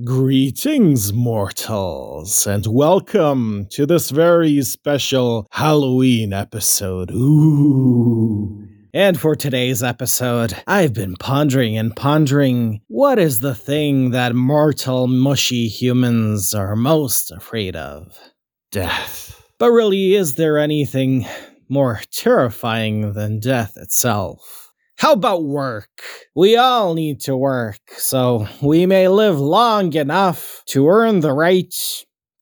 Greetings, mortals, and welcome to this very special Halloween episode. Ooh. And for today's episode, I've been pondering and pondering what is the thing that mortal, mushy humans are most afraid of? Death. But really, is there anything more terrifying than death itself? How about work? We all need to work, so we may live long enough to earn the right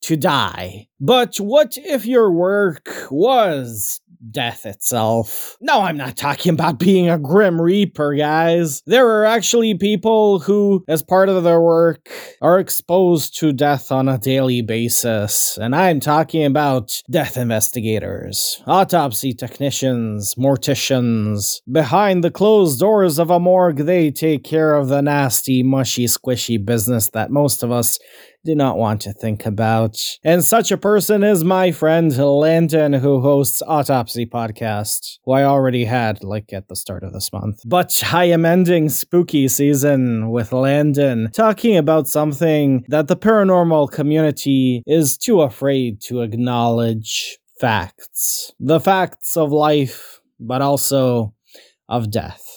to die. But what if your work was death itself. No, I'm not talking about being a Grim Reaper, guys. There are actually people who, as part of their work, are exposed to death on a daily basis. And I'm talking about death investigators, autopsy technicians, morticians. Behind the closed doors of a morgue, they take care of the nasty, mushy, squishy business that most of us do not want to think about. And such a person is my friend Landon, who hosts Autopsy Podcast, who I already had, like, at the start of this month. But I am ending spooky season with Landon, talking about something that the paranormal community is too afraid to acknowledge facts. The facts of life, but also of death.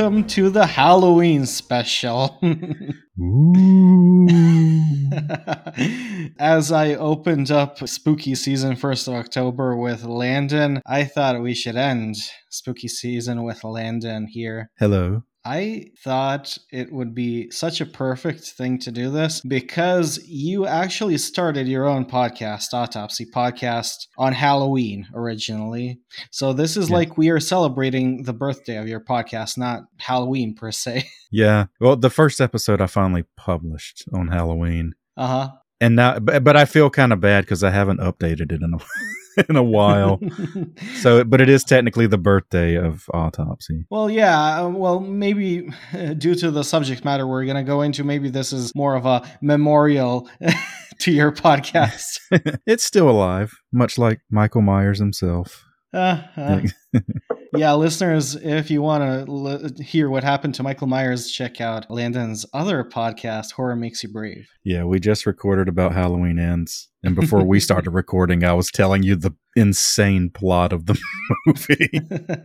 Welcome to the Halloween special. As I opened up spooky season 1st of October with Landon, I thought we should end spooky season with Landon here. Hello. I thought it would be such a perfect thing to do this because you actually started your own podcast, Autopsy Podcast, on Halloween originally. So this is yeah. like we are celebrating the birthday of your podcast, not Halloween per se. Yeah. Well, the first episode I finally published on Halloween. Uh huh. And now, but, but I feel kind of bad because I haven't updated it in a in a while. so, but it is technically the birthday of autopsy. Well, yeah. Uh, well, maybe uh, due to the subject matter we're going to go into, maybe this is more of a memorial to your podcast. it's still alive, much like Michael Myers himself. Uh, uh, yeah, listeners, if you want to l- hear what happened to Michael Myers, check out Landon's other podcast, Horror Makes You Brave. Yeah, we just recorded about Halloween Ends. And before we started recording, I was telling you the insane plot of the movie.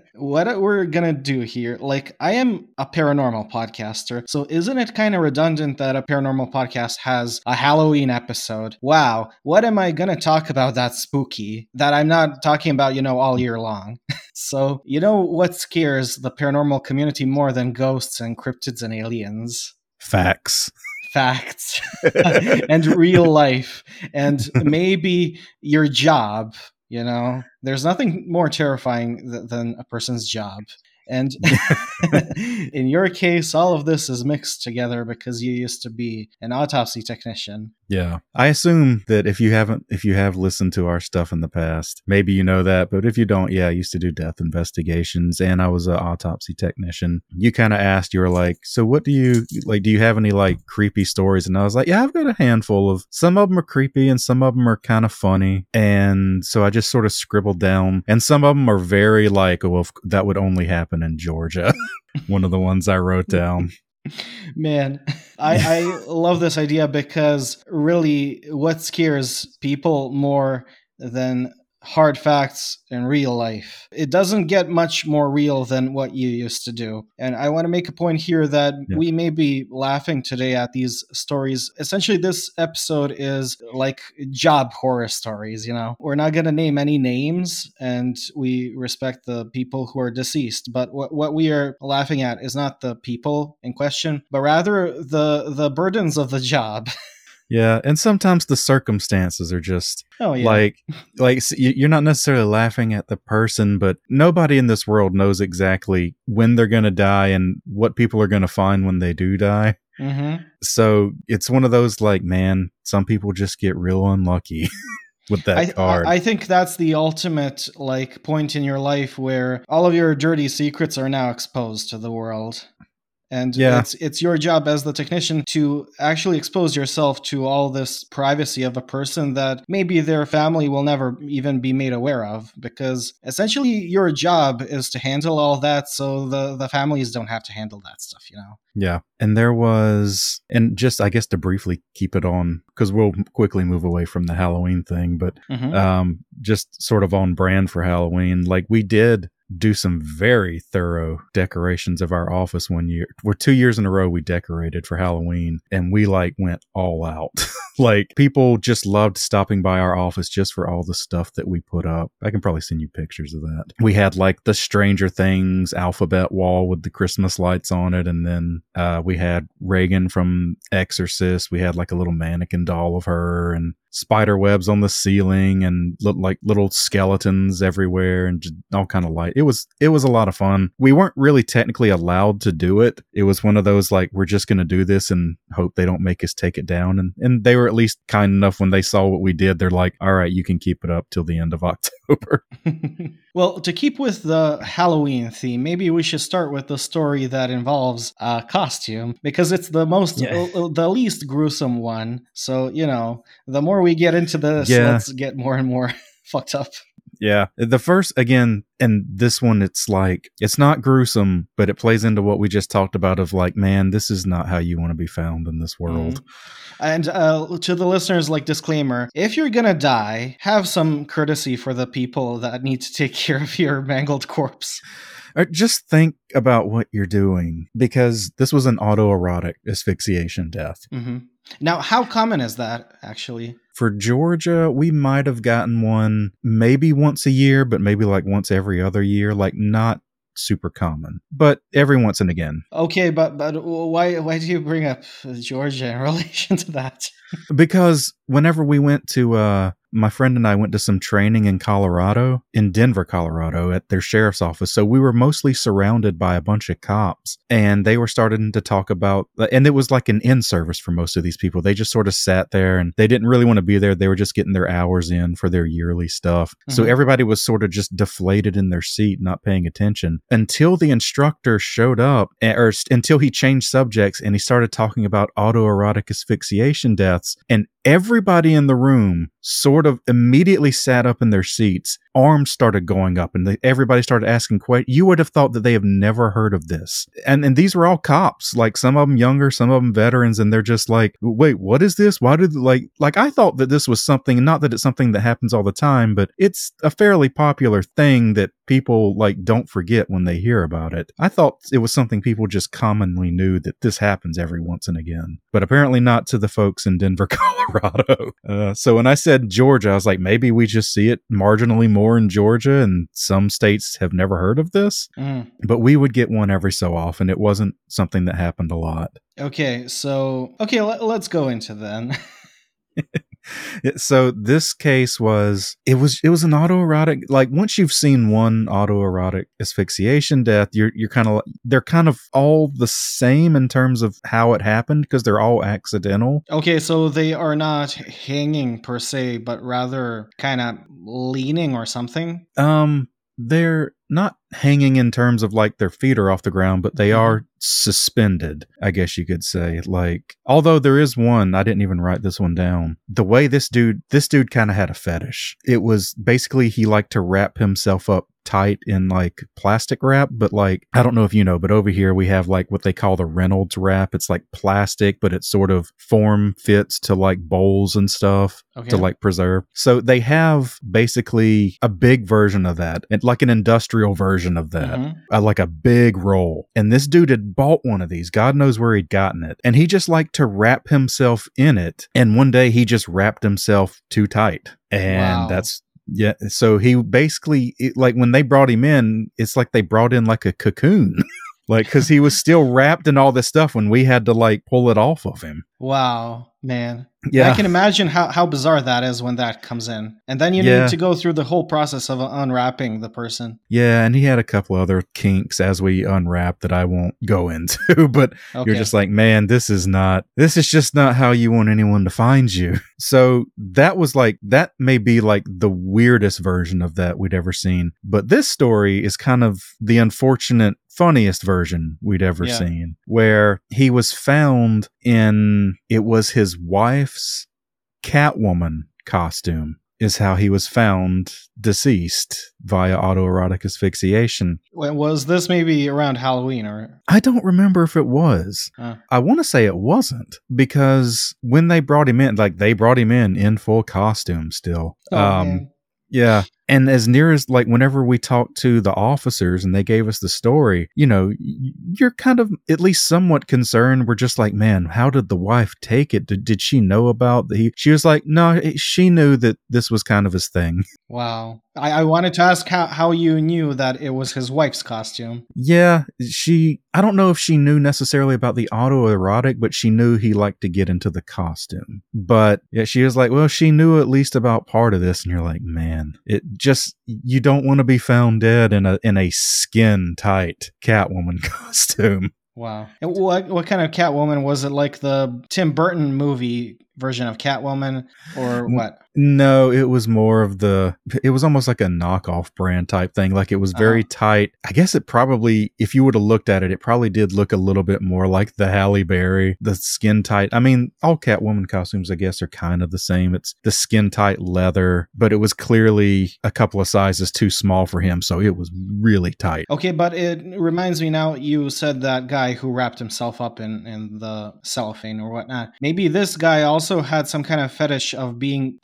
what we're going to do here, like, I am a paranormal podcaster. So isn't it kind of redundant that a paranormal podcast has a Halloween episode? Wow. What am I going to talk about that's spooky that I'm not talking about, you know, all year long? So, you know what scares the paranormal community more than ghosts and cryptids and aliens? Facts. Facts. And real life. And maybe your job you know? There's nothing more terrifying th- than a person's job and in your case, all of this is mixed together because you used to be an autopsy technician. Yeah. I assume that if you haven't, if you have listened to our stuff in the past, maybe you know that. But if you don't, yeah, I used to do death investigations and I was an autopsy technician. You kind of asked, you were like, so what do you, like, do you have any like creepy stories? And I was like, yeah, I've got a handful of, some of them are creepy and some of them are kind of funny. And so I just sort of scribbled down, and some of them are very like, oh, well, that would only happen happen in Georgia. One of the ones I wrote down. Man, I, I love this idea because really what scares people more than hard facts in real life. It doesn't get much more real than what you used to do. And I want to make a point here that yeah. we may be laughing today at these stories. Essentially, this episode is like job horror stories, you know? We're not going to name any names and we respect the people who are deceased. But what, what we are laughing at is not the people in question, but rather the, the burdens of the job. Yeah, and sometimes the circumstances are just Oh yeah. like like you- you're not necessarily laughing at the person, but nobody in this world knows exactly when they're going to die and what people are going to find when they do die. hmm So it's one of those like, man, some people just get real unlucky with that I, card. I I think that's the ultimate like point in your life where all of your dirty secrets are now exposed to the world. And Yeah. it's it's your job as the technician to actually expose yourself to all this privacy of a person that maybe their family will never even be made aware of because essentially your job is to handle all that so the the families don't have to handle that stuff, you know. Yeah. And there was, and just, I guess to briefly keep it on, because we'll quickly move away from the Halloween thing, but Mhm. um, just sort of on brand for Halloween, like we did do some very thorough decorations of our office one year. We're two years in a row we decorated for Halloween and we like went all out. like people just loved stopping by our office just for all the stuff that we put up. I can probably send you pictures of that. We had like the Stranger Things alphabet wall with the Christmas lights on it. And then uh, we had Regan from Exorcist. We had like a little mannequin doll of her and spider webs on the ceiling and look like little skeletons everywhere and all kind of light. It was it was a lot of fun. We weren't really technically allowed to do it. It was one of those like we're just going to do this and hope they don't make us take it down and and they were at least kind enough when they saw what we did. They're like, "All right, you can keep it up till the end of October." well, to keep with the Halloween theme, maybe we should start with the story that involves a costume because it's the most, Yeah. uh, the least gruesome one. So you know, the more we get into this, Yeah. let's get more and more fucked up. Yeah. The first, again, and this one, it's like, it's not gruesome, but it plays into what we just talked about of like, man, this is not how you want to be found in this world. And uh, to the listeners, like disclaimer: if you're gonna die, have some courtesy for the people that need to take care of your mangled corpse. Or just think about what you're doing because this was an autoerotic asphyxiation death. hmm Now, how common is that actually? For Georgia, we might have gotten one maybe once a year, but maybe like once every other year, like not super common, but every once and again. Okay, but but why why do you bring up Georgia in relation to that? because whenever we went to uh my friend and I went to some training in Colorado, in Denver, Colorado, at their sheriff's office. So we were mostly surrounded by a bunch of cops, and they were starting to talk about, and it was like an in service for most of these people. They just sort of sat there and they didn't really want to be there. They were just getting their hours in for their yearly stuff. So Mhm. everybody was sort of just deflated in their seat, not paying attention until the instructor showed up, or until he changed subjects and he started talking about autoerotic asphyxiation deaths. And everybody in the room sort of immediately sat up in their seats. Arms started going up, and everybody started asking questions. You would have thought that they have never heard of this, and and these were all cops, like some of them younger, some of them veterans, and they're just like, "Wait, what is this? Why did like like I thought that this was something, not that it's something that happens all the time, but it's a fairly popular thing that people like don't forget when they hear about it. I thought it was something people just commonly knew that this happens every once and again, but apparently not to the folks in Denver, Colorado. Uh, so when I said Georgia, I was like, maybe we just see it marginally more in Georgia, and some states have never heard of this. Mm. But we would get one every so often. It wasn't something that happened a lot. Okay, so okay, let, let's go into then. So this case was it was it was an autoerotic like once you've seen one autoerotic asphyxiation death you're you're kind of they're kind of all the same in terms of how it happened because they're all accidental okay, so they are not hanging per se, but rather kind of leaning or something. um they're not hanging in terms of like their feet are off the ground but they Mhm. are suspended i guess you could say. Like although there is one i didn't even write this one down. The way this dude this dude kind of had a fetish. It was basically he liked to wrap himself up tight in like plastic wrap but like i don't know if you know but over here we have like what they call the reynolds wrap it's like plastic but it sort of form fits to like bowls and stuff Okay. to like preserve. So they have basically a big version of that, and like an industrial version of that, Mhm. uh, like a big roll. And this dude had bought one of these. God knows where he'd gotten it, and he just liked to wrap himself in it. And one day he just wrapped himself too tight, and Wow. that's. Yeah, so he basically it- like when they brought him in, it's like they brought in like a cocoon. like because he was still wrapped in all this stuff when we had to like pull it off of him. Wow, man. Yeah. I can imagine how, how bizarre that is when that comes in. And then you Yeah. need to go through the whole process of unwrapping the person. Yeah, and he had a couple other kinks as we unwrap that I won't go into, but Okay. you're just like, man, this is not, this is just not how you want anyone to find you. So that was like, that may be like the weirdest version of that we'd ever seen. But this story is kind of the unfortunate, funniest version we'd ever Yeah. seen, where he was found in, it was his wife's Catwoman costume. Is how he was found deceased via autoerotic asphyxiation. Was this maybe around Halloween or I don't remember if it was. Huh. I want to say it wasn't because when they brought him in, like they brought him in in full costume still. Oh, um, man. yeah. And as near as like whenever we talked to the officers and they gave us the story, you know, you're kind of at least somewhat concerned. We're just like, man, how did the wife take it? Did, did she know about the? He, she was like, no, eh, she knew that this was kind of his thing. Wow. I, I wanted to ask how, how you knew that it was his wife's costume. Yeah, she. I don't know if she knew necessarily about the autoerotic, but she knew he liked to get into the costume. But yeah, she was like, well, she knew at least about part of this, and you're like, man, it just you don't want to be found dead in a in a skin tight Catwoman costume. Wow. And what what kind of Catwoman was it? Like the Tim Burton movie version of Catwoman, or Mm. what? No, it was more of the. It was almost like a knockoff brand type thing. Like it was very Uh-huh. tight. I guess it probably, if you would have looked at it, it probably did look a little bit more like the Halle Berry, the skin tight. I mean, all Catwoman costumes, I guess, are kind of the same. It's the skin tight leather, but it was clearly a couple of sizes too small for him, so it was really tight. Okay, but it reminds me now. You said that guy who wrapped himself up in in the cellophane or whatnot. Maybe this guy also had some kind of fetish of being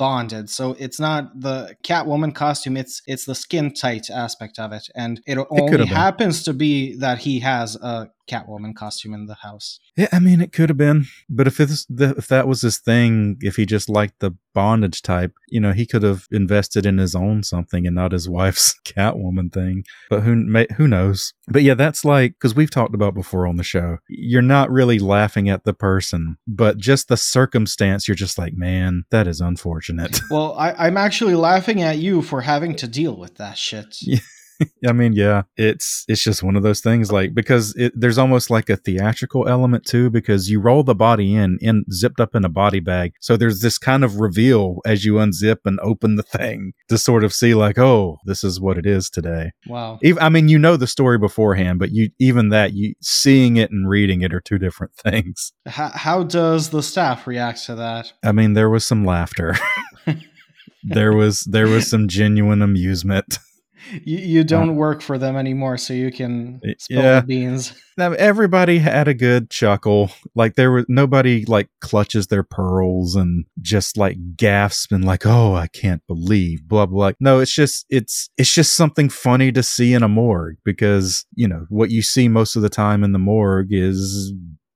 So it's not the Catwoman costume. It's it's the skin tight aspect of it, and it only could've happens to be that he has a Catwoman costume in the house. Yeah, I mean, it could have been, but if it's the, if that was his thing, if he just liked the bondage type, you know, he could have invested in his own something and not his wife's Catwoman thing. But who may, who knows? But yeah, that's like because we've talked about before on the show. You're not really laughing at the person, but just the circumstance. You're just like, man, that is unfortunate. Well, I, I'm actually laughing at you for having to deal with that shit. Yeah. I mean, yeah, it's it's just one of those things like because it, there's almost like a theatrical element too because you roll the body in in zipped up in a body bag. So there's this kind of reveal as you unzip and open the thing to sort of see like, oh, this is what it is today. Wow. Even, I mean, you know the story beforehand, but you even that you seeing it and reading it are two different things. How, how does the staff react to that? I mean, there was some laughter. there was there was some genuine amusement. You, you don't work for them anymore, so you can spill yeah. the beans. Now, everybody had a good chuckle. Like there was nobody like clutches their pearls and just like gasps and like, oh, I can't believe blah blah. No, it's just it's it's just something funny to see in a morgue because you know what you see most of the time in the morgue is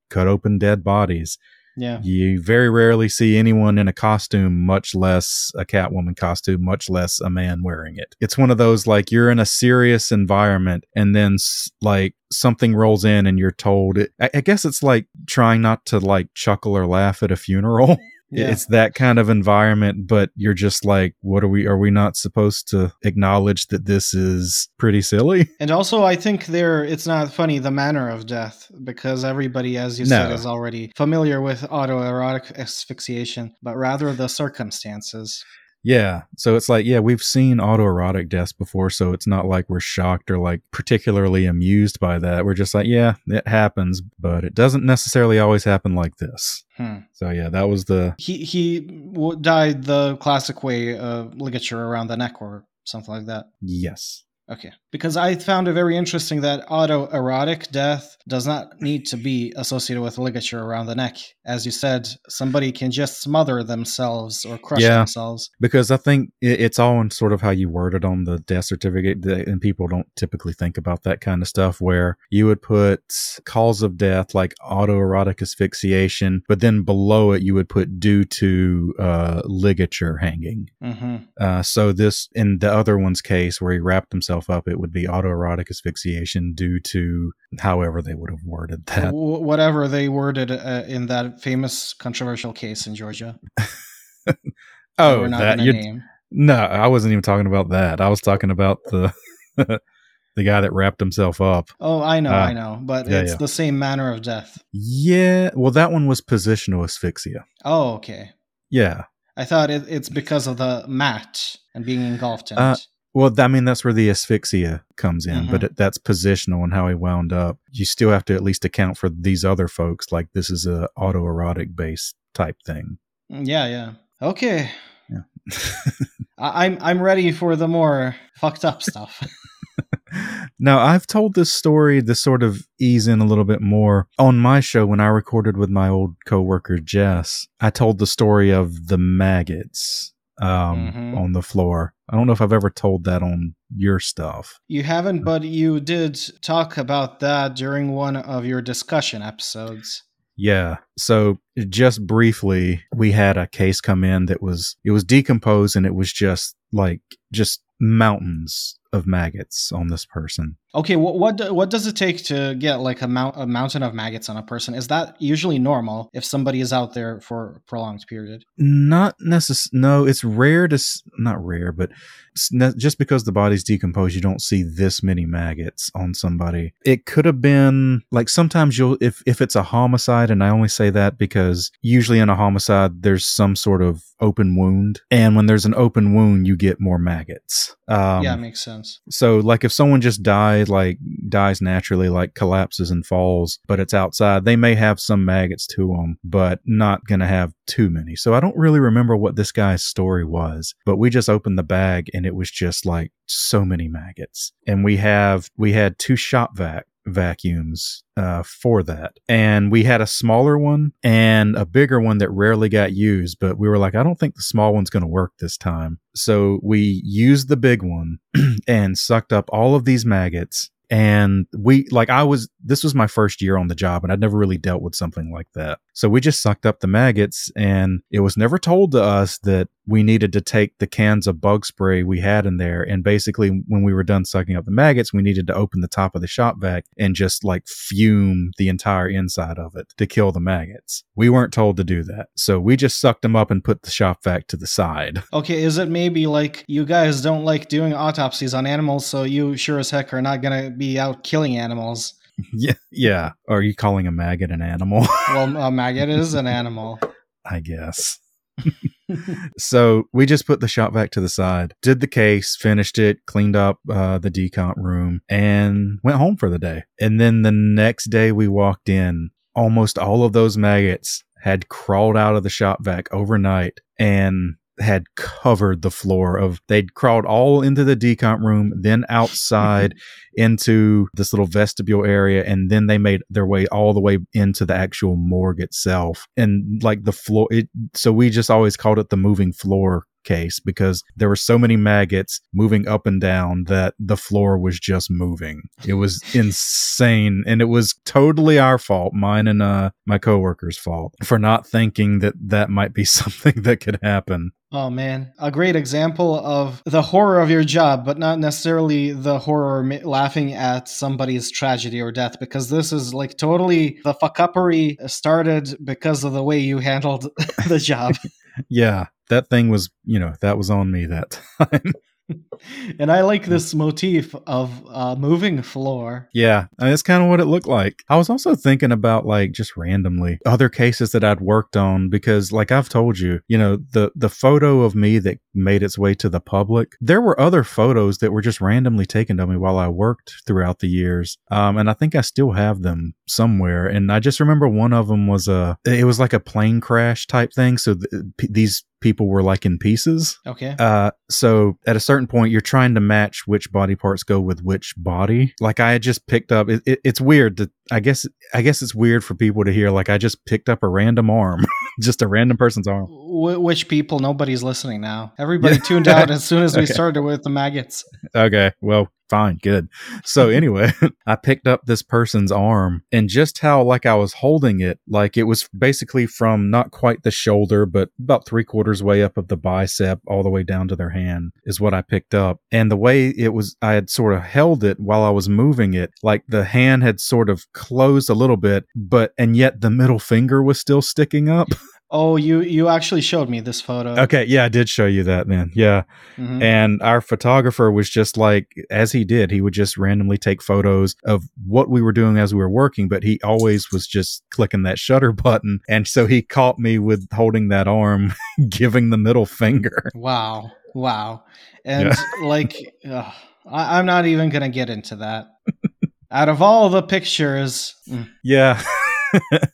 cut open dead bodies. Yeah. You very rarely see anyone in a costume, much less a Catwoman costume, much less a man wearing it. It's one of those like you're in a serious environment and then like something rolls in and you're told it. I, I guess it's like trying not to like chuckle or laugh at a funeral. Yeah. It's that kind of environment, but you're just like, what are we, are we not supposed to acknowledge that this is pretty silly? And also, I think there it's not funny the manner of death because everybody, as you said, is already familiar with autoerotic asphyxiation, but rather the circumstances. Yeah. So it's like, yeah, we've seen autoerotic deaths before, so it's not like we're shocked or like particularly amused by that. We're just like, yeah, it happens, but it doesn't necessarily always happen like this. Hmm. So yeah, that was the He he w- died the classic way, of ligature around the neck or something like that. yes. Okay. Because I found it very interesting that autoerotic death does not need to be associated with ligature around the neck. As you said, somebody can just smother themselves or crush Yeah. themselves. Because I think it's all in sort of how you word it on the death certificate, and people don't typically think about that kind of stuff. Where you would put cause of death like autoerotic asphyxiation, but then below it you would put due to uh, ligature hanging. hmm Uh, so this in the other one's case where he wrapped himself up, it would be autoerotic asphyxiation due to however they would have worded that. Wh- Whatever they worded uh, in that famous controversial case in Georgia. Oh, that you name. no, I wasn't even talking about that. I was talking about the the guy that wrapped himself up. Oh, I know, Ah. I know, but Yeah, it's yeah. the same manner of death. Yeah, well, that one was positional asphyxia. Oh, okay. Yeah, I thought it, it's because of the mat and being engulfed in Uh, it. Well, I mean, that's where the asphyxia comes in, but Mhm. it, that's positional and how he wound up. You still have to at least account for these other folks, like this is a autoerotic base type thing. Mm, Yeah, yeah. Okay. Yeah. I- I'm I'm ready for the more fucked up stuff. now, I've told this story to sort of ease in a little bit more on my show when I recorded with my old coworker Jess. I told the story of the maggots um, Mhm. on the floor. I don't know if I've ever told that on your stuff. You haven't, but you did talk about that during one of your discussion episodes. Yeah. So just briefly, we had a case come in that was it was decomposed and it was just like just mountains of maggots on this person. Okay, what what what does it take to get like a mount a mountain of maggots on a person? Is that usually normal if somebody is out there for a prolonged period? Not necess No, it's rare to not rare, but ne- just because the body's decomposed, you don't see this many maggots on somebody. It could have been like sometimes you'll if if it's a homicide, and I only say that because usually in a homicide there's some sort of open wound, and when there's an open wound, you get more maggots. Um, yeah, makes sense. so like if someone just died like dies naturally like collapses and falls but it's outside. They may have some maggots to them but not going to have too many. So i don't really remember what this guy's story was but we just opened the bag and it was just like so many maggots. And we have we had two shop vac vacuums uh, for that. And we had a smaller one and a bigger one that rarely got used but we were like i don't think the small one's going to work this time. So we used the big one and sucked up all of these maggots. And we like i was this was my first year on the job and i'd never really dealt with something like that. So we just sucked up the maggots and it was never told to us that we needed to take the cans of bug spray we had in there and basically when we were done sucking up the maggots we needed to open the top of the shop vac and just like fume the entire inside of it to kill the maggots we weren't told to do that so we just sucked them up and put the shop vac to the side Okay, is it maybe like you guys don't like doing autopsies on animals, so you sure as heck are not gonna be out killing animals? yeah yeah are you calling a maggot an animal Well, a maggot is an animal. I guess. so we just put the shop vac to the side, did the case, finished it, cleaned up uh, the decomp room, and went home for the day. And then the next day we walked in, almost all of those maggots had crawled out of the shop vac overnight and had covered the floor of they'd crawled all into the decomp room then outside into this little vestibule area and then they made their way all the way into the actual morgue itself. And like the floor it so we just always called it the moving floor case because there were so many maggots moving up and down that the floor was just moving. It was insane and it was totally our fault mine and uh my coworkers fault for not thinking that that might be something that could happen Oh man, a great example of the horror of your job, but not necessarily the horror ma- laughing at somebody's tragedy or death, because this is like totally the fuckupery started because of the way you handled the job. yeah. That thing was you know that was on me that time and I like this motif of a moving floor. Yeah, that's kind of what it looked like. I was also thinking about like just randomly other cases that I'd worked on because like I've told you, you know, the the photo of me that made its way to the public, there were other photos that were just randomly taken of me while I worked throughout the years. Um and I think I still have them somewhere and I just remember one of them was a it was like a plane crash type thing so th- p- these people were like in pieces Okay. uh, so at a certain point, you're trying to match which body parts go with which body. Like I had just picked up. It, it, it's weird to. I guess. I guess it's weird for people to hear. Like I just picked up a random arm, just a random person's arm. Wh- which people? Nobody's listening now. Everybody tuned out as soon as we Okay. started with the maggots. Okay. Well, fine, good. So mm-hmm. anyway, I picked up this person's arm and just how like I was holding it, like it was basically from not quite the shoulder, but about three quarters way up of the bicep all the way down to their hand is what I picked up. And the way it was, I had sort of held it while I was moving it, like the hand had sort of closed a little bit, but, and yet the middle finger was still sticking up. Oh, you you actually showed me this photo. Okay, yeah, I did show you that then. Yeah. Mhm. And our photographer was just like, as he did, he would just randomly take photos of what we were doing as we were working, but he always was just clicking that shutter button. And so he caught me with holding that arm, giving the middle finger. Wow, wow, and like, ugh, I, I'm not even gonna get into that. Out of all the pictures, mm, Yeah.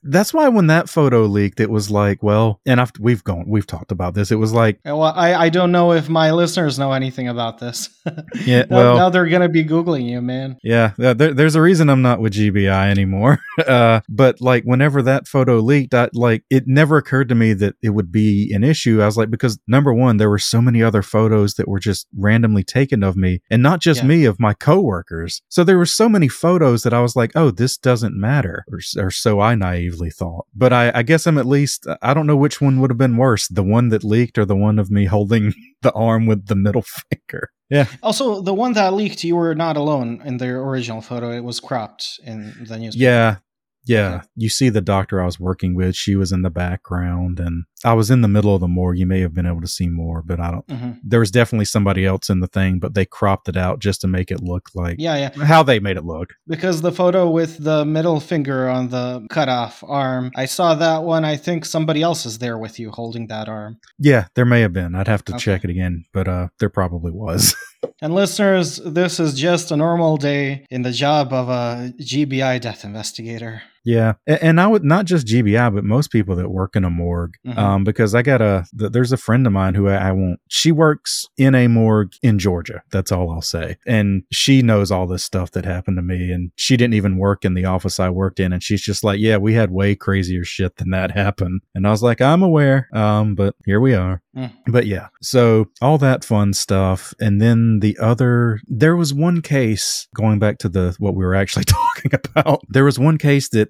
That's why when that photo leaked, it was like, well, and I've, we've gone, we've talked about this. It was like, well, I I don't know if my listeners know anything about this. yeah, now, well, now they're gonna be googling you, man. Yeah, there, there's a reason I'm not with GBI anymore. uh, but like whenever that photo leaked, I, like it never occurred to me that it would be an issue. I was like, because number one, there were so many other photos that were just randomly taken of me, and not just Yeah. me, of my coworkers. So there were so many photos that I was like, oh, this doesn't matter, or, or so I naively thought. But I, I guess I'm at least I don't know which one would have been worse, the one that leaked or the one of me holding the arm with the middle finger. Yeah. Also, the one that leaked, you were not alone in the original photo. It was cropped in the newspaper. Yeah. Yeah. You see the doctor I was working with, she was in the background and I was in the middle of the morgue. You may have been able to see more, but I don't hmm there was definitely somebody else in the thing, but they cropped it out just to make it look like Yeah, yeah. how they made it look. Because the photo with the middle finger on the cut off arm, I saw that one. I think somebody else is there with you holding that arm. Yeah, there may have been. I'd have to Okay. check it again, but uh there probably was. And listeners, this is just a normal day in the job of a GBI death investigator. Yeah, and I would not just GBI, but most people that work in a morgue, Mhm. um, because I got a th- there's a friend of mine who I, I won't. She works in a morgue in Georgia. That's all I'll say, and she knows all this stuff that happened to me, and she didn't even work in the office I worked in, and she's just like, yeah, we had way crazier shit than that happen, and I was like, I'm aware, um, but here we are. Mm. But yeah, so all that fun stuff, and then the other, there was one case going back to the what we were actually talking about. There was one case that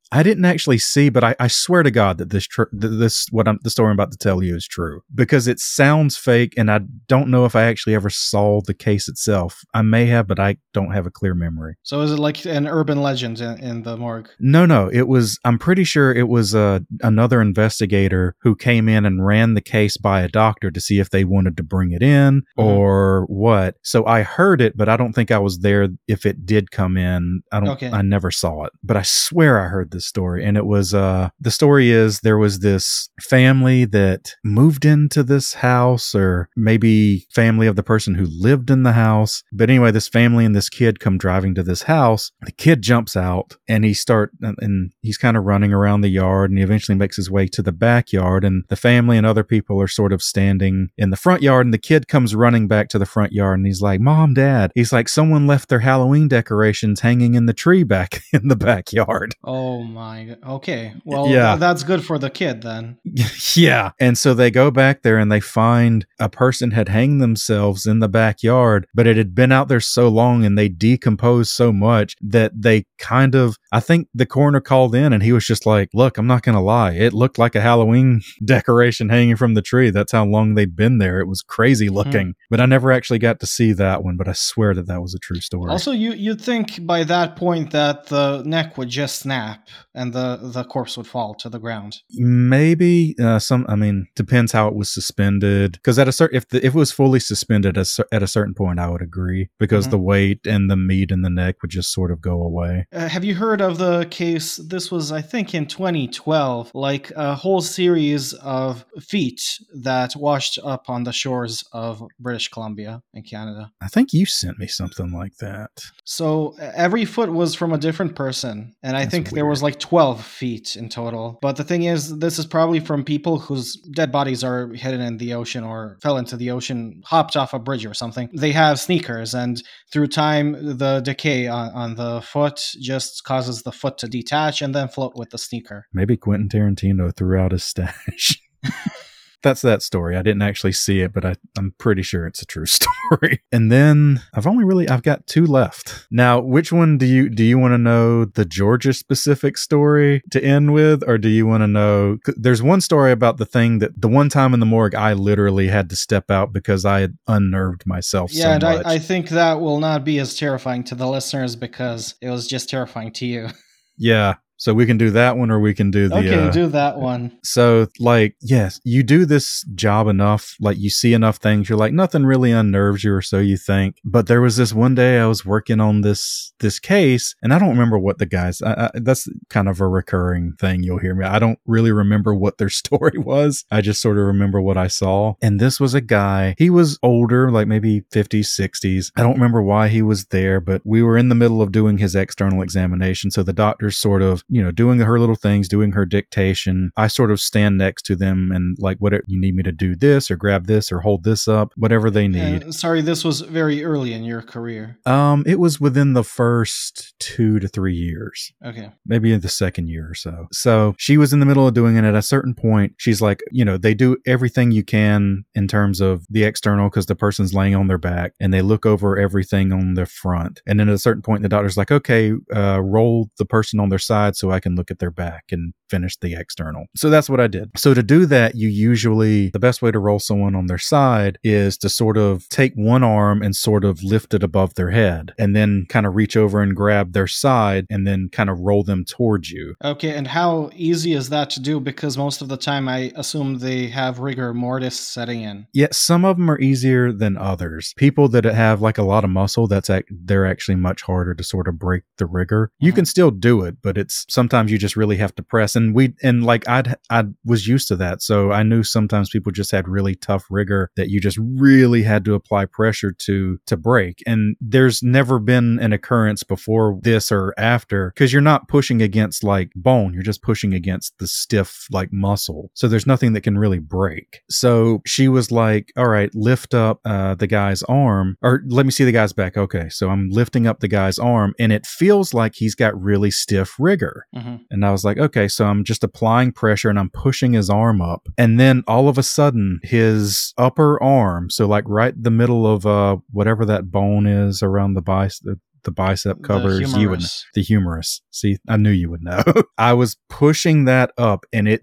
I didn't actually see, but I, I swear to God that this tr- this what I'm the story I'm about to tell you is true because it sounds fake, and I don't know if I actually ever saw the case itself. I may have, but I don't have a clear memory. So is it like an urban legend in, in the morgue? No, no, it was. I'm pretty sure it was uh, another investigator who came in and ran the case by a doctor to see if they wanted to bring it in Mhm. or what. So I heard it, but I don't think I was there if it did come in. I don't. Okay. I never saw it, but I swear I heard this story, and it was. Uh, the story is there was this family that moved into this house, or maybe family of the person who lived in the house. But anyway, this family and this kid come driving to this house. The kid jumps out and he start and- and he's kind of running around the yard and he eventually makes his way to the backyard and the family and other people are sort of standing in the front yard and the kid comes running back to the front yard and he's like, "Mom, Dad." He's like, "Someone left their Halloween decorations hanging in the tree back in the backyard." Oh my. Okay. Well, Yeah. that's good for the kid then. yeah. And so they go back there and they find a person had hanged themselves in the backyard, but it had been out there so long and they decomposed so much that they kind of, I think the coroner called in and he was just like, look, I'm not going to lie. It looked like a Halloween decoration hanging from the tree. That's how long they'd been there. It was crazy looking, but I never actually got to see that one, but I swear that that was a true story. Also, you you'd think by that point that the neck would just snap and the the corpse would fall to the ground. Maybe uh, some. I mean, depends how it was suspended. Because at a certain, if the, if it was fully suspended at a, at a certain point, I would agree. Because Mhm. the weight and the meat in the neck would just sort of go away. Uh, have you heard of the case? This was, I think, in 2012, like a whole series of feet that washed up on the shores of British Columbia in Canada. I think you sent me something like that. So every foot was from a different person, and I That's think there was like 12 feet in total. But the thing is, this is probably from people whose dead bodies are hidden in the ocean or fell into the ocean, hopped off a bridge or something. They have sneakers, and through time, the decay on, on the foot just causes the foot to detach and then float with the sneaker. Maybe Quentin Tarantino threw out his stash. that's that story. I didn't actually see it, but I, I'm pretty sure it's a true story. and then I've only really I've got two left. Now, which one do you do you want to know the Georgia specific story to end with, or do you want to know? There's one story about the thing that the one time in the morgue I literally had to step out because I had unnerved myself. Yeah, so and. I, I think that will not be as terrifying to the listeners because it was just terrifying to you. yeah. So we can do that one, or we can do the. okay, uh, do that one. So, like, yes, you do this job enough, like, you see enough things, you're like, nothing really unnerves you, or so you think. But there was this one day I was working on this this case, and I don't remember what the guys. I, I, that's kind of a recurring thing you'll hear me. I don't really remember what their story was. I just sort of remember what I saw. And this was a guy. He was older, like maybe 50s, 60s. I don't remember why he was there, but we were in the middle of doing his external examination. So the doctor's sort of you know, doing her little things, doing her dictation. I sort of stand next to them and like, what you need me to do this or grab this or hold this up, whatever they need. Uh, sorry, this was very early in your career. Um, it was within the first two to three years, Okay. maybe in the second year or so. So she was in the middle of doing it. At a certain point, she's like, you know, they do everything you can in terms of the external because the person's laying on their back and they look over everything on the front. And then at a certain point, the doctor's like, okay, uh, roll the person on their side so I can look at their back and finish the external. So that's what I did. So to do that, you usually, the best way to roll someone on their side is to sort of take one arm and sort of lift it above their head and then kind of reach over and grab their side and then kind of roll them towards you. Okay, and how easy is that to do? Because most of the time I assume they have rigor mortis setting in. Yet some of them are easier than others. People that have like a lot of muscle, that's ac- they're actually much harder to sort of break the rigor. You Mhm. can still do it, but it's sometimes you just really have to press. And we and like I'd I was used to that, so I knew sometimes people just had really tough rigor that you just really had to apply pressure to to break. And there's never been an occurrence before this or after because you're not pushing against like bone, you're just pushing against the stiff like muscle. So there's nothing that can really break. So she was like, "All right, lift up uh, the guy's arm, or let me see the guy's back." Okay, so I'm lifting up the guy's arm, and it feels like he's got really stiff rigor. Hmm And I was like, okay, so I'm just applying pressure and I'm pushing his arm up. And then all of a sudden, his upper arm, so like right the middle of uh whatever that bone is around the bicep, the bicep covers, you would humerus. the humerus. See, I knew you would know. I was pushing that up and it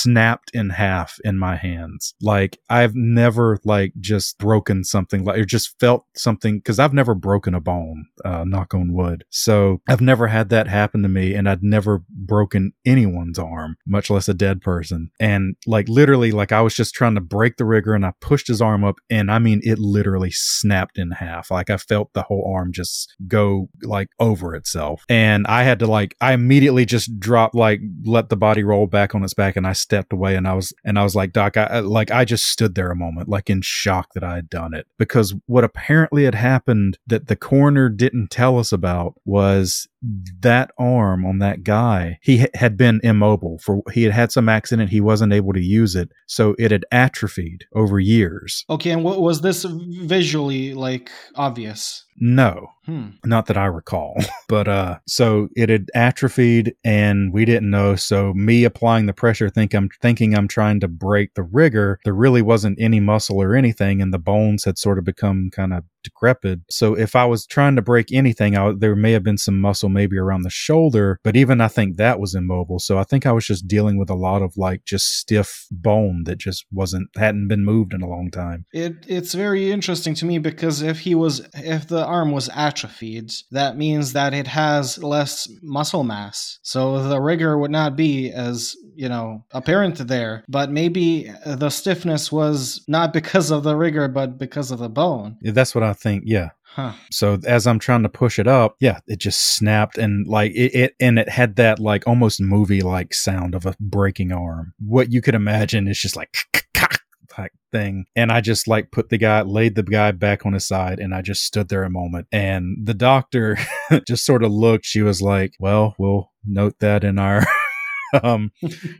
snapped in half in my hands. Like I've never like just broken something like or just felt something because I've never broken a bone, uh, knock on wood. So I've never had that happen to me and I'd never broken anyone's arm, much less a dead person. And like literally, like I was just trying to break the rigor and I pushed his arm up and I mean it literally snapped in half. Like I felt the whole arm just go like over itself. And I had to like I immediately just drop like let the body roll back on its back and I stepped away and I was and I was like, Doc, I I- like I just stood there a moment, like in shock that I had done it. Because what apparently had happened that the coroner didn't tell us about was that arm on that guy he ha- had been immobile for he had had some accident he wasn't able to use it so it had atrophied over years Okay, and what was this visually like obvious? no Hmm. not that I recall. but uh so it had atrophied and we didn't know. So me applying the pressure think I'm thinking I'm trying to break the rigor, there really wasn't any muscle or anything and the bones had sort of become kind of decrepit. So if I was trying to break anything, I, there may have been some muscle maybe around the shoulder, but even I think that was immobile. So I think I was just dealing with a lot of like just stiff bone that just wasn't hadn't been moved in a long time. It it's very interesting to me because if he was if the arm was atrophied, that means that it has less muscle mass. So the rigor would not be as, you know, apparent there. But maybe the stiffness was not because of the rigor but because of the bone. That's what I think. Yeah. Huh. So as I'm trying to push it up, yeah, it just snapped and like it, it and it had that like almost movie like sound of a breaking arm. What you could imagine is just like type thing. And I just like put the guy, laid the guy back on his side, and I just stood there a moment. And the doctor just sort of looked. She was like, "Well, we'll note that in our." um,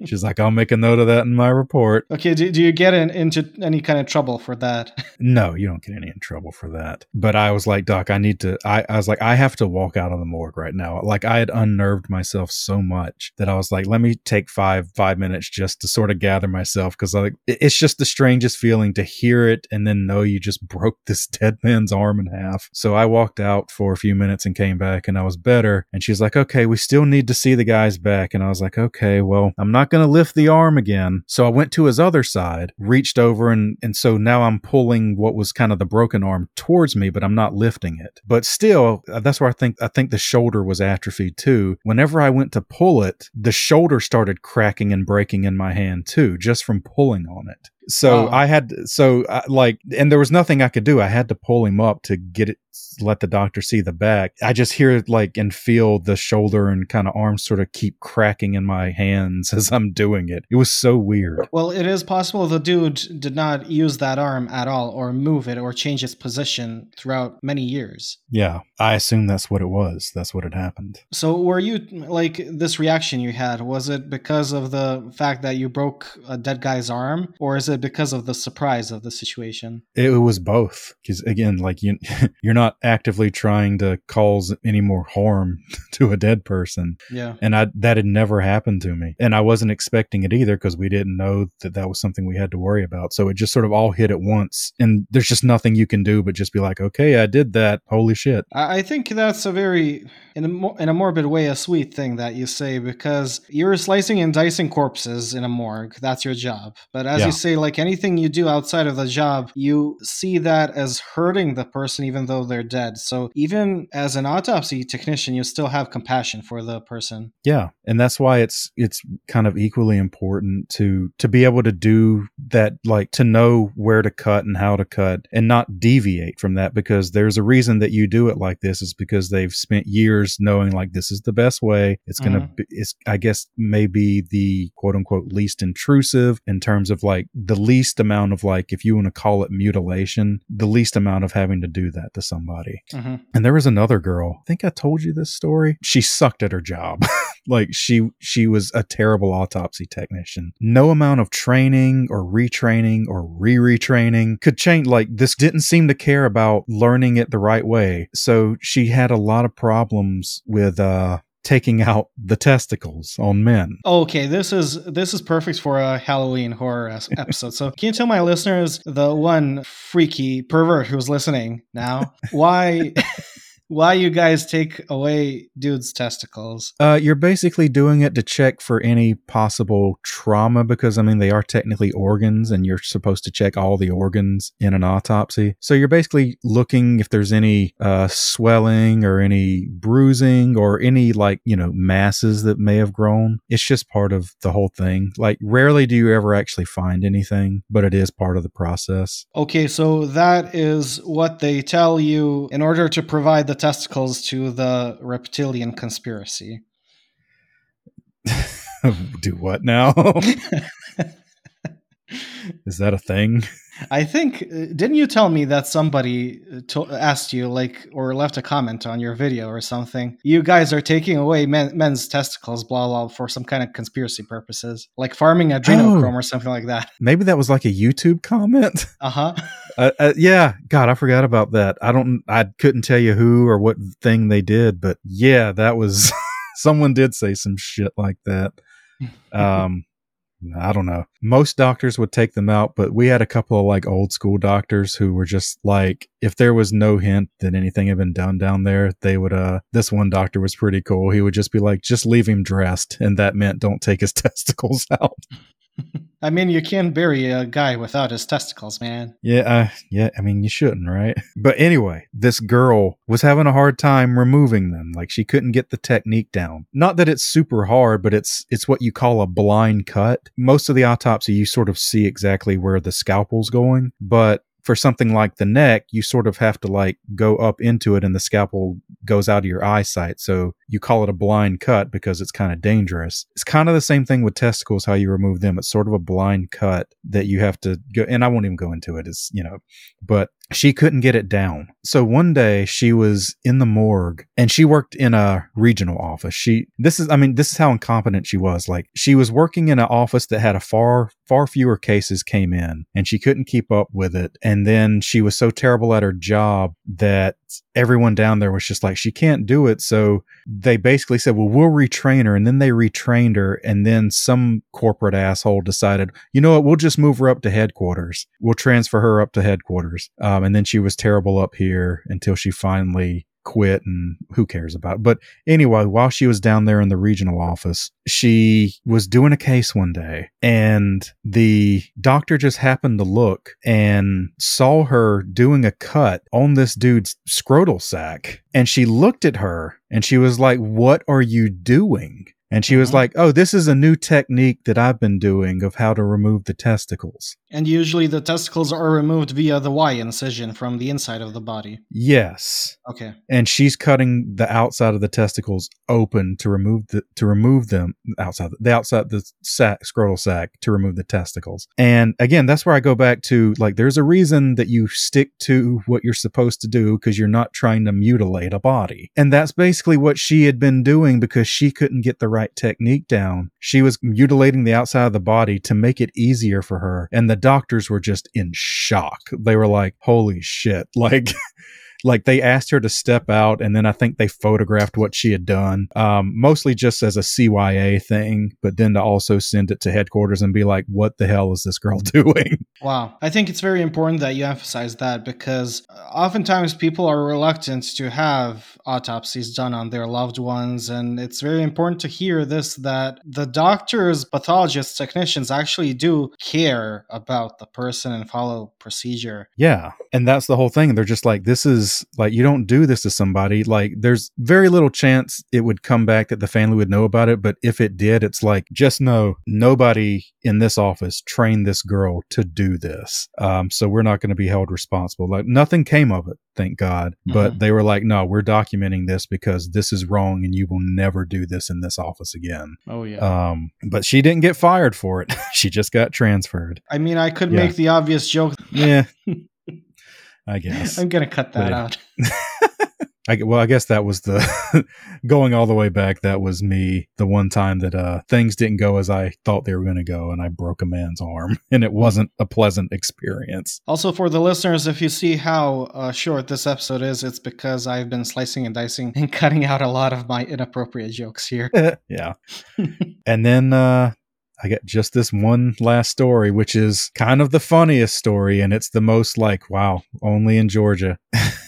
she's like, I'll make a note of that in my report. Okay, do, do you get in, into any kind of trouble for that? No, you don't get any in trouble for that. But I was like, Doc, I need to. I, I was like, I have to walk out of the morgue right now. Like I had unnerved myself so much that I was like, let me take five five minutes just to sort of gather myself because like it's just the strangest feeling to hear it and then know you just broke this dead man's arm in half. So I walked out for a few minutes and came back and I was better. And she's like, okay, we still need to see the guy's back. And I was like, okay, well, I'm not going to lift the arm again. So I went to his other side, reached over, and, and so now I'm pulling what was kind of the broken arm towards me, but I'm not lifting it. But still, uh, that's where I think, I think the shoulder was atrophied too. Whenever I went to pull it, the shoulder started cracking and breaking in my hand too, just from pulling on it. So Oh. I had so uh, like, and there was nothing I could do. I had to pull him up to get it, let the doctor see the back. I just hear like and feel the shoulder and kind of arms sort of keep cracking in my hands as I'm doing it. It was so weird. Well, it is possible the dude did not use that arm at all, or move it, or change its position throughout many years. Yeah, I assume that's what it was. That's what had happened. So, were you like this reaction you had? Was it because of the fact that you broke a dead guy's arm, or is it because of the surprise of the situation? It was both because again, like you, you're not actively trying to cause any more harm to a dead person. Yeah. and I that had never happened to me, and I wasn't expecting it either because we didn't know that that was something we had to worry about. So it just sort of all hit at once, and there's just nothing you can do but just be like, okay, I did that. Holy shit! I I think that's a very, in a, mo- in a morbid way, a sweet thing that you say because you're slicing and dicing corpses in a morgue. That's your job. But as Yeah. you say, like anything you do outside of the job, you see that as hurting the person even though they're dead. So even as an autopsy technician, you still have compassion for the person. Yeah, and that's why it's it's kind of equally important to to be able to do that, like to know where to cut and how to cut, and not deviate from that because there's a reason that you do it like this is because they've spent years knowing like this is the best way. It's gonna Mhm. be, it's I guess maybe the quote unquote least intrusive in terms of like the least amount of like if you want to call it mutilation, the least amount of having to do that to somebody. hmm And there was another girl. I think I told you this story. She sucked at her job. like she she was a terrible autopsy technician. No amount of training or retraining or re-retraining could change like this didn't seem to care about learning it the right way. So she had a lot of problems with uh taking out the testicles on men. Okay, this is this is perfect for a Halloween horror episode. So, can you tell my listeners, the one freaky pervert who's listening now, why why you guys take away dudes' testicles? Uh, you're basically doing it to check for any possible trauma because, I mean, they are technically organs and you're supposed to check all the organs in an autopsy. So you're basically looking if there's any uh, swelling or any bruising or any, like, you know, masses that may have grown. It's just part of the whole thing. Like, rarely do you ever actually find anything, but it is part of the process. Okay, so that is what they tell you in order to provide the testicles to the reptilian conspiracy. do what now? is that a thing? I think uh, didn't you tell me that somebody uh, to- asked you like or left a comment on your video or something? You guys are taking away men- men's testicles, blah blah, for some kind of conspiracy purposes, like farming adrenochrome or something like that. Maybe that was like a YouTube comment. Uh huh. Uh, uh, yeah, God, I forgot about that. I don't, I couldn't tell you who or what thing they did, but yeah, that was someone did say some shit like that. Um, I don't know. Most doctors would take them out, but we had a couple of like old school doctors who were just like, if there was no hint that anything had been done down there, they would, uh, this one doctor was pretty cool. He would just be like, just leave him dressed. And that meant don't take his testicles out. I mean, you can't bury a guy without his testicles, man. Yeah, uh, yeah. I mean, you shouldn't, right? But anyway, this girl was having a hard time removing them. Like she couldn't get the technique down. Not that it's super hard, but it's it's what you call a blind cut. Most of the autopsy, you sort of see exactly where the scalpel's going, but for something like the neck, you sort of have to like go up into it and the scalpel goes out of your eyesight. So you call it a blind cut because it's kind of dangerous. It's kind of the same thing with testicles, how you remove them. It's sort of a blind cut that you have to go, and I won't even go into it. It's, you know, but she couldn't get it down. So one day she was in the morgue and she worked in a regional office. She, this is, I mean, this is how incompetent she was. Like she was working in an office that had a far, far fewer cases came in and she couldn't keep up with it. And then she was so terrible at her job that everyone down there was just like, she can't do it. So they basically said, well, we'll retrain her. And then they retrained her. And then some corporate asshole decided, you know what, we'll just move her up to headquarters. We'll transfer her up to headquarters. Um, and then she was terrible up here until she finally quit and who cares about it. But anyway, while she was down there in the regional office, she was doing a case one day and the doctor just happened to look and saw her doing a cut on this dude's scrotal sac. And she looked at her and she was like, What are you doing? And she was Mhm. like, Oh, this is a new technique that I've been doing of how to remove the testicles. And usually the testicles are removed via the Y incision from the inside of the body. Yes. Okay. and she's cutting the outside of the testicles open to remove the to remove them outside the outside the sac scrotal sac to remove the testicles. And again, that's where I go back to like there's a reason that you stick to what you're supposed to do because you're not trying to mutilate a body. And that's basically what she had been doing because she couldn't get the right technique down. She was mutilating the outside of the body to make it easier for her. And the doctors were just in shock. They were like, "Holy shit." Like like they asked her to step out and then i think they photographed what she had done um, mostly just as a cya thing but then to also send it to headquarters and be like what the hell is this girl doing Wow. I think it's very important that you emphasize that because oftentimes people are reluctant to have autopsies done on their loved ones. And it's very important to hear this that the doctors, pathologists, technicians actually do care about the person and follow procedure. yeah and that's the whole thing they're just like this is like you don't do this to somebody like there's very little chance it would come back that the family would know about it but if it did it's like just know nobody in this office trained this girl to do this um, so we're not going to be held responsible like nothing came of it thank god but Mhm. they were like no we're documenting this because this is wrong and you will never do this in this office again Oh, yeah. um, but she didn't get fired for it she just got transferred I mean, I could yeah. make the obvious joke. yeah i guess I'm going to cut that But- out. I, well, I guess that was the going all the way back. That was me the one time that uh, things didn't go as I thought they were going to go, and I broke a man's arm, and it wasn't a pleasant experience. Also, for the listeners, if you see how uh, short this episode is, it's because I've been slicing and dicing and cutting out a lot of my inappropriate jokes here. yeah, and then uh, I get just this one last story, which is kind of the funniest story, and it's the most like, wow, only in Georgia.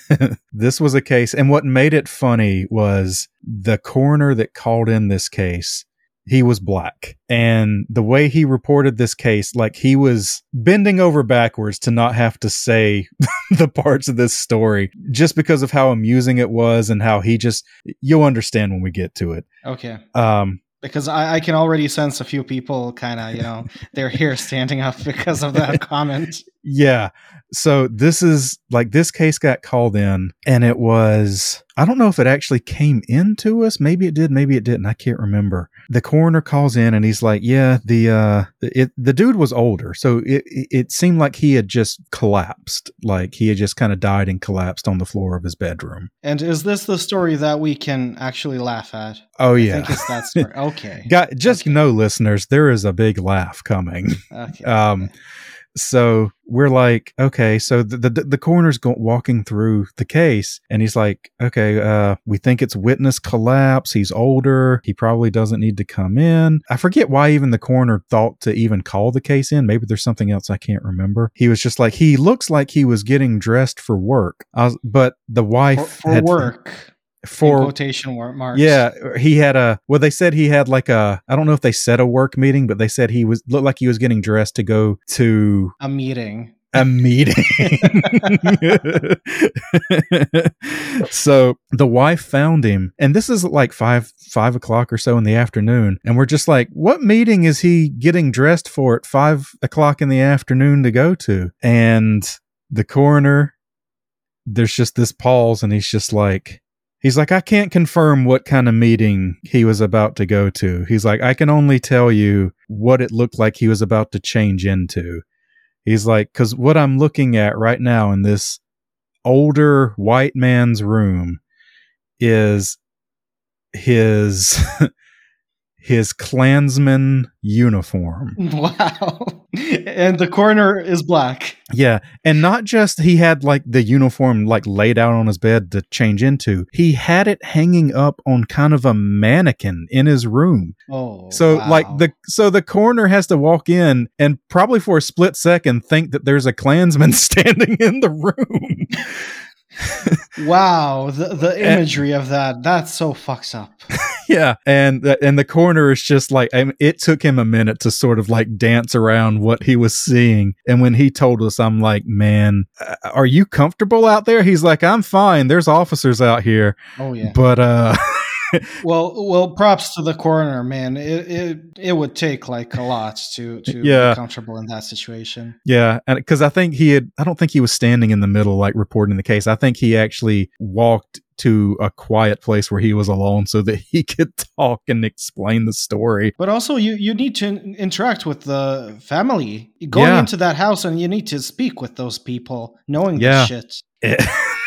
this was a case, and what made it funny was the coroner that called in this case. He was black. And the way he reported this case, like he was bending over backwards to not have to say the parts of this story just because of how amusing it was and how he just, you'll understand when we get to it. Okay. Um, Because I, I can already sense a few people kind of, you know, they're here standing up because of that comment. Yeah. So this is like this case got called in and it was I don't know if it actually came into us. Maybe it did, maybe it didn't. I can't remember. The coroner calls in and he's like, "Yeah, the uh it the dude was older. So it it seemed like he had just collapsed. Like he had just kind of died and collapsed on the floor of his bedroom." And is this the story that we can actually laugh at? Oh I yeah. think it's that story. Okay. Got just Okay. know listeners, there is a big laugh coming. Okay. Um, so we're like, okay, so the the, the coroner's go- walking through the case, and he's like, okay, uh, we think it's witness collapse. He's older. He probably doesn't need to come in. I forget why even the coroner thought to even call the case in. Maybe there's something else I can't remember. He was just like, he looks like he was getting dressed for work. I was, but the wife for, for had- work. In for quotation war- marks. yeah, he had a. Well, they said he had like a. I don't know if they said a work meeting, but they said he was looked like he was getting dressed to go to A meeting. a meeting. so the wife found him, and this is like five five o'clock or so in the afternoon, and we're just like, "What meeting is he getting dressed for at five o'clock in the afternoon to go to?" And the coroner, there's just this pause, and he's just like. He's like, I can't confirm what kind of meeting he was about to go to. He's like, I can only tell you what it looked like he was about to change into. He's like, because what I'm looking at right now in this older white man's room is his his Klansman uniform. Wow. and the coroner is black. Yeah, and not just he had like the uniform like laid out on his bed to change into. He had it hanging up on kind of a mannequin in his room. Oh. So wow. like the so the coroner has to walk in and probably for a split second think that there's a Klansman standing in the room. Wow, the the imagery of that, that's so fucked up. yeah, and the- and the coroner is just like I mean, it took him a minute to sort of like dance around what he was seeing, and when he told us, I'm like, man, uh, are you comfortable out there? He's like, I'm fine. There's officers out here, Oh yeah. but uh, Well, well, props to the coroner, man. It it, it would take like a lot to to Yeah. be comfortable in that situation. yeah, and because I think he had, I don't think he was standing in the middle like reporting the case. I think he actually walked to a quiet place where he was alone so that he could talk and explain the story. But also, you you need to interact with the family. Going Yeah. into that house, and you need to speak with those people, knowing Yeah. the shit. Eh,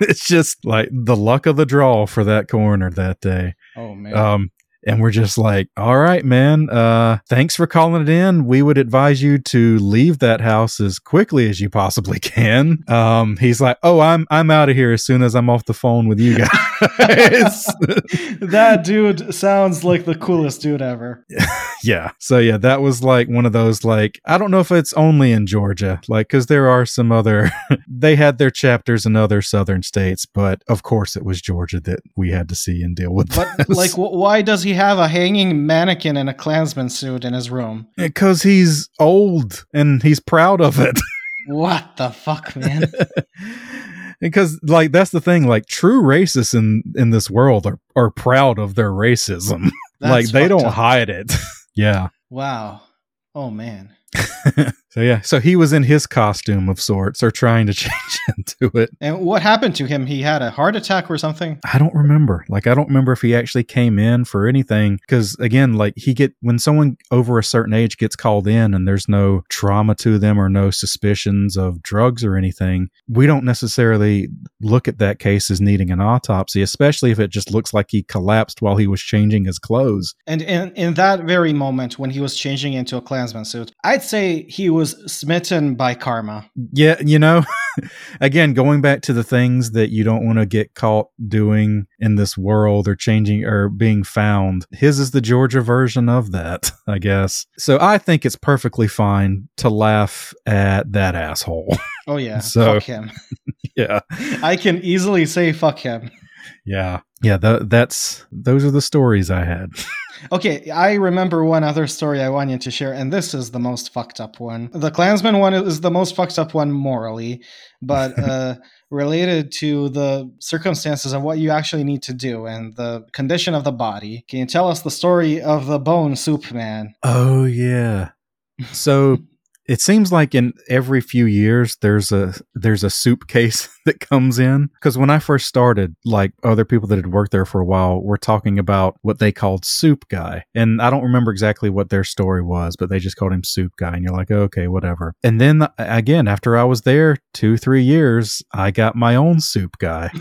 It- it's just like the luck of the draw for that coroner that day. Oh man. Um, and we're just like, all right, man. Uh, thanks for calling it in. We would advise you to leave that house as quickly as you possibly can. Um, he's like, oh, I'm I'm out of here as soon as I'm off the phone with you guys. that dude sounds like the coolest dude ever. yeah. So yeah, that was like one of those like I don't know if it's only in Georgia, like because there are some other. they had their chapters in other southern states, but of course it was Georgia that we had to see and deal with. But like, why does he have a hanging mannequin in a Klansman suit in his room? because he's old and he's proud of it. What the fuck, man? because like that's the thing like true racists in in this world are are proud of their racism like they don't up. hide it yeah Wow. Oh man. So yeah. So he was in his costume of sorts or trying to change into it. And what happened to him? He had a heart attack or something? i don't remember. Like i don't remember if he actually came in for anything. Because again like he get when someone over a certain age gets called in and there's no trauma to them or no suspicions of drugs or anything we don't necessarily look at that case as needing an autopsy especially if it just looks like he collapsed while he was changing his clothes. And in, in that very moment when he was changing into a Klansman suit, I'd say he was smitten by karma. Yeah, you know, again, going back to the things that you don't want to get caught doing in this world or changing or being found. His is the Georgia version of that, I guess. So I think it's perfectly fine to laugh at that asshole. Oh yeah, So- fuck him. yeah. I can easily say fuck him. Yeah. Yeah, th- that's those are the stories I had. Okay, I remember one other story I wanted to share, and this is the most fucked up one. The Klansman one is the most fucked up one morally, but uh, related to the circumstances of what you actually need to do and the condition of the body. Can you tell us the story of the bone soup man? Oh yeah. So it seems like in every few years there's a there's a soup case that comes in because when I first started, like other people that had worked there for a while were talking about what they called soup guy, and I don't remember exactly what their story was, but they just called him soup guy, and you're like, okay, whatever. And then uh, again, after I was there two three years, I got my own soup guy.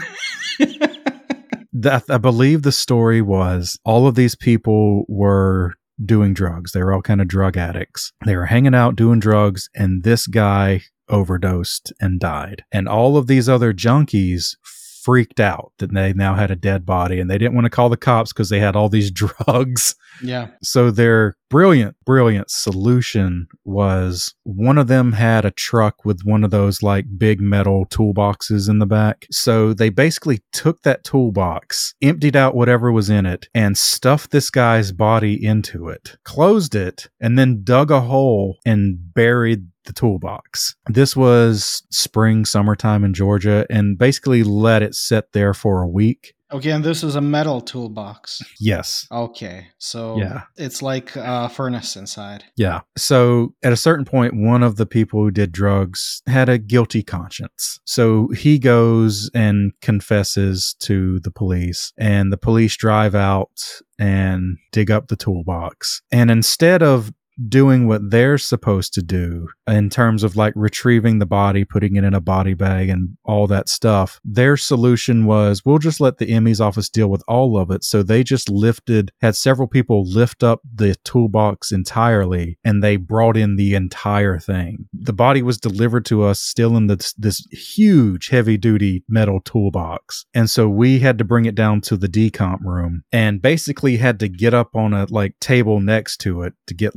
that I believe the story was all of these people were doing drugs. They were all kind of drug addicts. They were hanging out doing drugs, and this guy overdosed and died. And all of these other junkies freaked out that they now had a dead body and they didn't want to call the cops because they had all these drugs. yeah. So their brilliant, brilliant solution was one of them had a truck with one of those like big metal toolboxes in the back. So they basically took that toolbox, emptied out whatever was in it, and stuffed this guy's body into it, closed it, and then dug a hole and buried the toolbox. This was spring, summertime in Georgia, and basically let it sit there for a week. Okay, and this is a metal toolbox. Yes. Okay, so Yeah. it's like a furnace inside. Yeah. So at a certain point, one of the people who did drugs had a guilty conscience. So he goes and confesses to the police, and the police drive out and dig up the toolbox. And instead of doing what they're supposed to do in terms of like retrieving the body, putting it in a body bag, and all that stuff. Their solution was we'll just let the ME's office deal with all of it. So they just lifted, had several people lift up the toolbox entirely, and they brought in the entire thing. The body was delivered to us still in this, this huge, heavy duty metal toolbox. And so we had to bring it down to the decomp room and basically had to get up on a like table next to it to get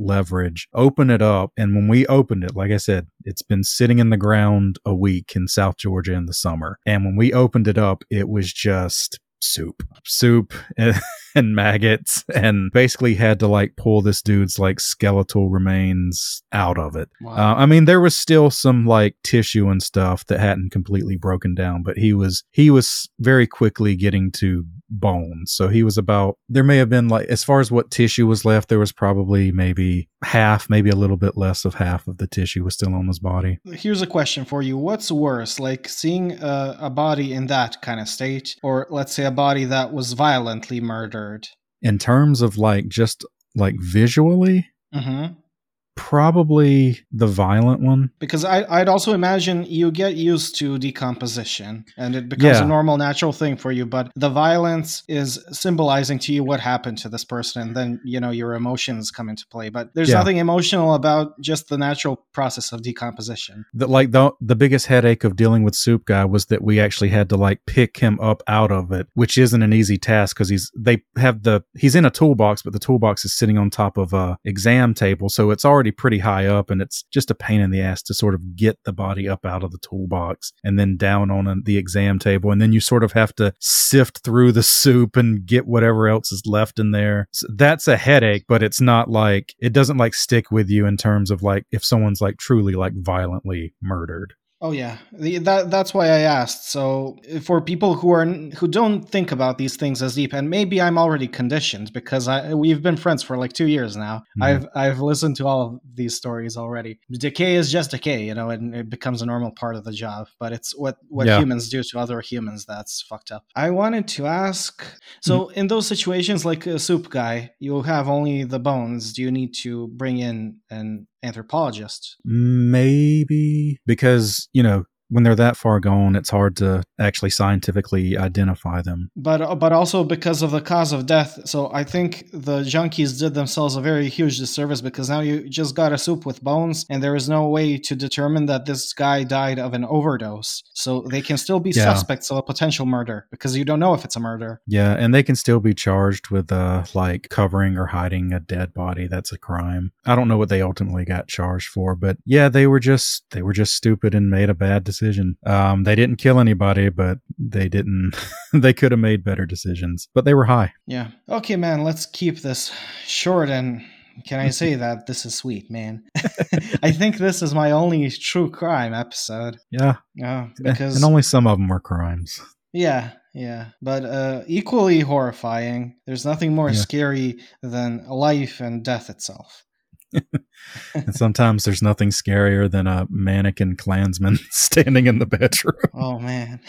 open it up. And when we opened it, like I said, it's been sitting in the ground a week in South Georgia in the summer. And when we opened it up, it was just soup, soup and, maggots, and basically had to like pull this dude's like skeletal remains out of it. Wow. Uh, I mean, there was still some like tissue and stuff that hadn't completely broken down, but he was he was very quickly getting to bones. So he was about there may have been like as far as what tissue was left, there was probably maybe half, maybe a little bit less of half of the tissue was still on his body. Here's a question for you: What's worse, like seeing a, a body in that kind of state, or let's say a body that was violently murdered? In terms of like just like visually. Mm-hmm probably the violent one because I, would also imagine you get used to decomposition and it becomes yeah. a normal natural thing for you but the violence is symbolizing to you what happened to this person and then you know your emotions come into play but there's yeah. nothing emotional about just the natural process of decomposition the, like the, the biggest headache of dealing with soup guy was that we actually had to like pick him up out of it which isn't an easy task because he's they have the he's in a toolbox but the toolbox is sitting on top of a exam table so it's already already pretty high up and it's just a pain in the ass to sort of get the body up out of the toolbox and then down on a, the exam table. And then you sort of have to sift through the soup and get whatever else is left in there. So that's a headache, but it's not like, it doesn't like stick with you in terms of like if someone's like truly like violently murdered. Oh yeah, the, that that's why I asked. So for people who are who don't think about these things as deep, and maybe I'm already conditioned because I we've been friends for like two years now. Mm-hmm. I've I've listened to all of these stories already. Decay is just decay, you know, and it becomes a normal part of the job. But it's what what yeah. humans do to other humans that's fucked up. I wanted to ask. So mm-hmm. in those situations, like a soup guy, you have only the bones. Do you need to bring in an anthropologist. Maybe because, you know, when they're that far gone, it's hard to actually scientifically identify them. But uh, but also because of the cause of death. So I think the junkies did themselves a very huge disservice because now you just got a soup with bones, and there is no way to determine that this guy died of an overdose. So they can still be yeah. suspects of a potential murder because you don't know if it's a murder. Yeah, and they can still be charged with uh like covering or hiding a dead body. That's a crime. I don't know what they ultimately got charged for, but yeah, they were just they were just stupid and made a bad decision decision. Um, they didn't kill anybody, but they didn't. they could have made better decisions, but they were high. Yeah. Okay, man. Let's keep this short and. Can I say that this is sweet, man? I think this is my only true crime episode. Yeah. Yeah. Because and only some of them were crimes. Yeah, yeah, but uh, equally horrifying. There's nothing more yeah. scary than life and death itself and sometimes there's nothing scarier than a mannequin Klansman standing in the bedroom. Oh man.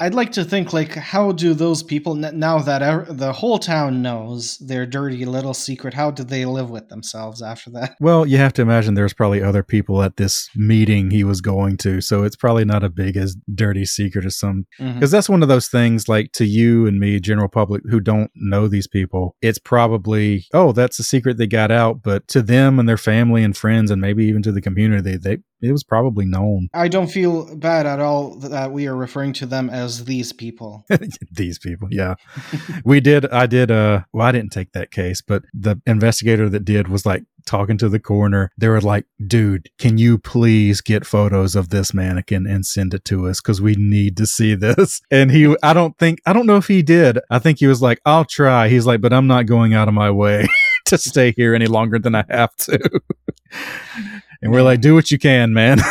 I'd like to think like how do those people now that the whole town knows their dirty little secret how do they live with themselves after that well you have to imagine there's probably other people at this meeting he was going to so it's probably not a big as dirty secret as some because mm-hmm. that's one of those things like to you and me general public who don't know these people it's probably oh that's a secret they got out but to them and their family and friends and maybe even to the community they it was probably known. I don't feel bad at all that we are referring to them as these people. these people, yeah. we did. I did. Uh, well, I didn't take that case, but the investigator that did was like talking to the coroner. They were like, "Dude, can you please get photos of this mannequin and send it to us because we need to see this." And he, I don't think, I don't know if he did. I think he was like, "I'll try." He's like, "But I'm not going out of my way." to stay here any longer than I have to. and we're like, do what you can, man.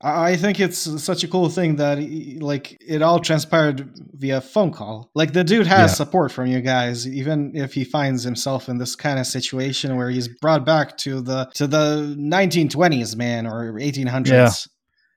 I think it's such a cool thing that like it all transpired via phone call. Like the dude has yeah. support from you guys, even if he finds himself in this kind of situation where he's brought back to the to the 1920s, man, or 1800s.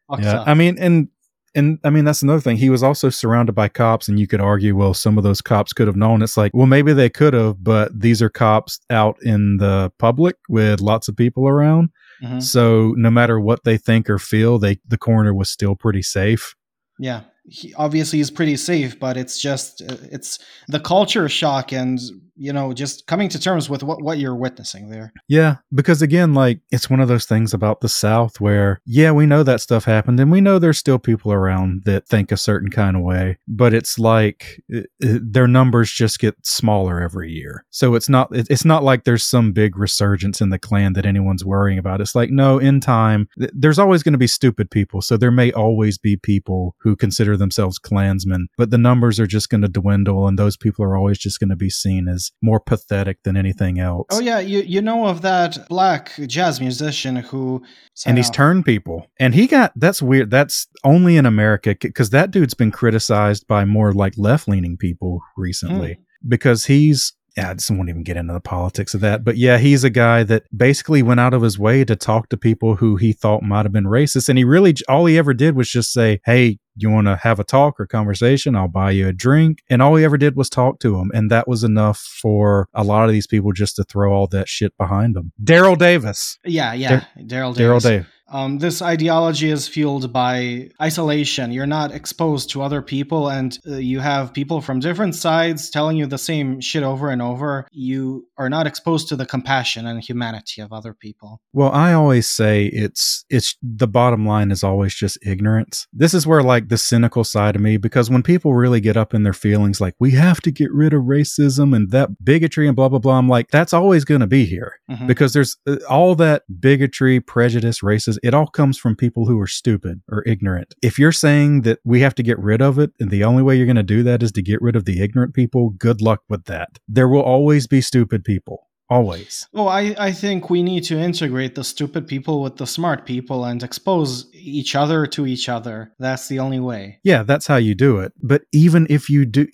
Yeah, yeah. I mean, and And I mean, that's another thing. He was also surrounded by cops, and you could argue, well, some of those cops could have known. It's like, well, maybe they could have, but these are cops out in the public with lots of people around. Mhm. So no matter what they think or feel, they the coroner was still pretty safe. Yeah, he obviously is pretty safe, but it's just uh, it's the culture shock and you know just coming to terms with what what you're witnessing there. Yeah, because again, like it's one of those things about the South where, yeah, we know that stuff happened, and we know there's still people around that think a certain kind of way, but it's like uh, uh, their numbers just get smaller every year. So it's not it- it's not like there's some big resurgence in the Klan that anyone's worrying about. It's like no, in time, th- there's always going to be stupid people, so there may always be people who consider themselves Klansmen, but the numbers are just going to dwindle, and those people are always just going to be seen as more pathetic than anything else. Oh yeah, you you know of that black jazz musician who and he's somehow- turned people. And he got that's weird that's only in america because that dude's been criticized by more like left-leaning people recently. Hmm. Because he's I just won't even get into the politics of that. But yeah, he's a guy that basically went out of his way to talk to people who he thought might have been racist. And he really, all he ever did was just say, Hey, you want to have a talk or conversation? I'll buy you a drink. And all he ever did was talk to him. And that was enough for a lot of these people just to throw all that shit behind them. Daryl Davis. Yeah, yeah, Daryl Daryl Davis. Davis. Um, this ideology is fueled by isolation. You're not exposed to other people, and uh, you have people from different sides telling you the same shit over and over. You are not exposed to the compassion and humanity of other people. Well, I always say it's it's the bottom line is always just ignorance. This is where like the cynical side of me because when people really get up in their feelings like we have to get rid of racism and that bigotry and blah blah blah, I'm like that's always going to be here Mhm. because there's uh, all that bigotry, prejudice, racism, it all comes from people who are stupid or ignorant. If you're saying that we have to get rid of it and the only way you're going to do that is to get rid of the ignorant people, good luck with that. There will always be stupid people. Always. Oh, I, I think we need to integrate the stupid people with the smart people and expose each other to each other. That's the only way. Yeah, that's how you do it. But even if you do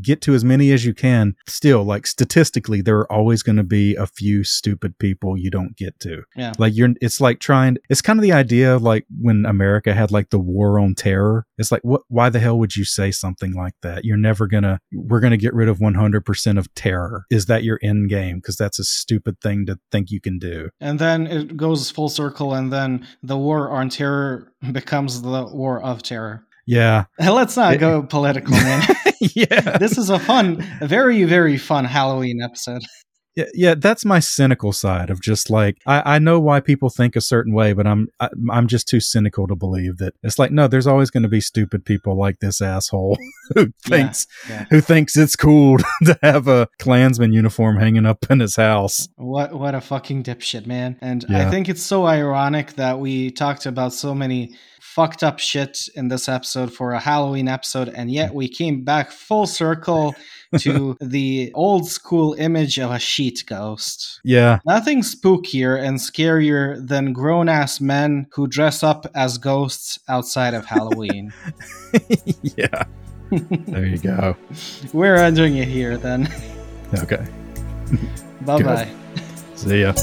get to as many as you can, still, like statistically, there are always going to be a few stupid people you don't get to. Yeah. Like you're, it's like trying, it's kind of the idea of like when America had like the war on terror. It's like, what, why the hell would you say something like that? You're never gonna, we're gonna get rid of 100% of terror. Is that your end game? Because that's a stupid thing to think you can do. And then it goes full circle, and then the war on terror becomes the war of terror. Yeah. Let's not go political, man. yeah. this is a fun, a very, very fun Halloween episode. Yeah, yeah, that's my cynical side of just like I, I know why people think a certain way, but I'm I, I'm just too cynical to believe that it's like no, there's always going to be stupid people like this asshole who thinks yeah. who thinks it's cool to have a Klansman uniform hanging up in his house. What what a fucking dipshit, man. And I think it's so ironic that we talked about so many fucked up shit in this episode for a Halloween episode, and yet we came back full circle to the old school image of a sheet ghost. Yeah, Nothing spookier and scarier than grown ass men who dress up as ghosts outside of Halloween. yeah. There you go. We're ending it here then. Okay. Bye bye. See ya.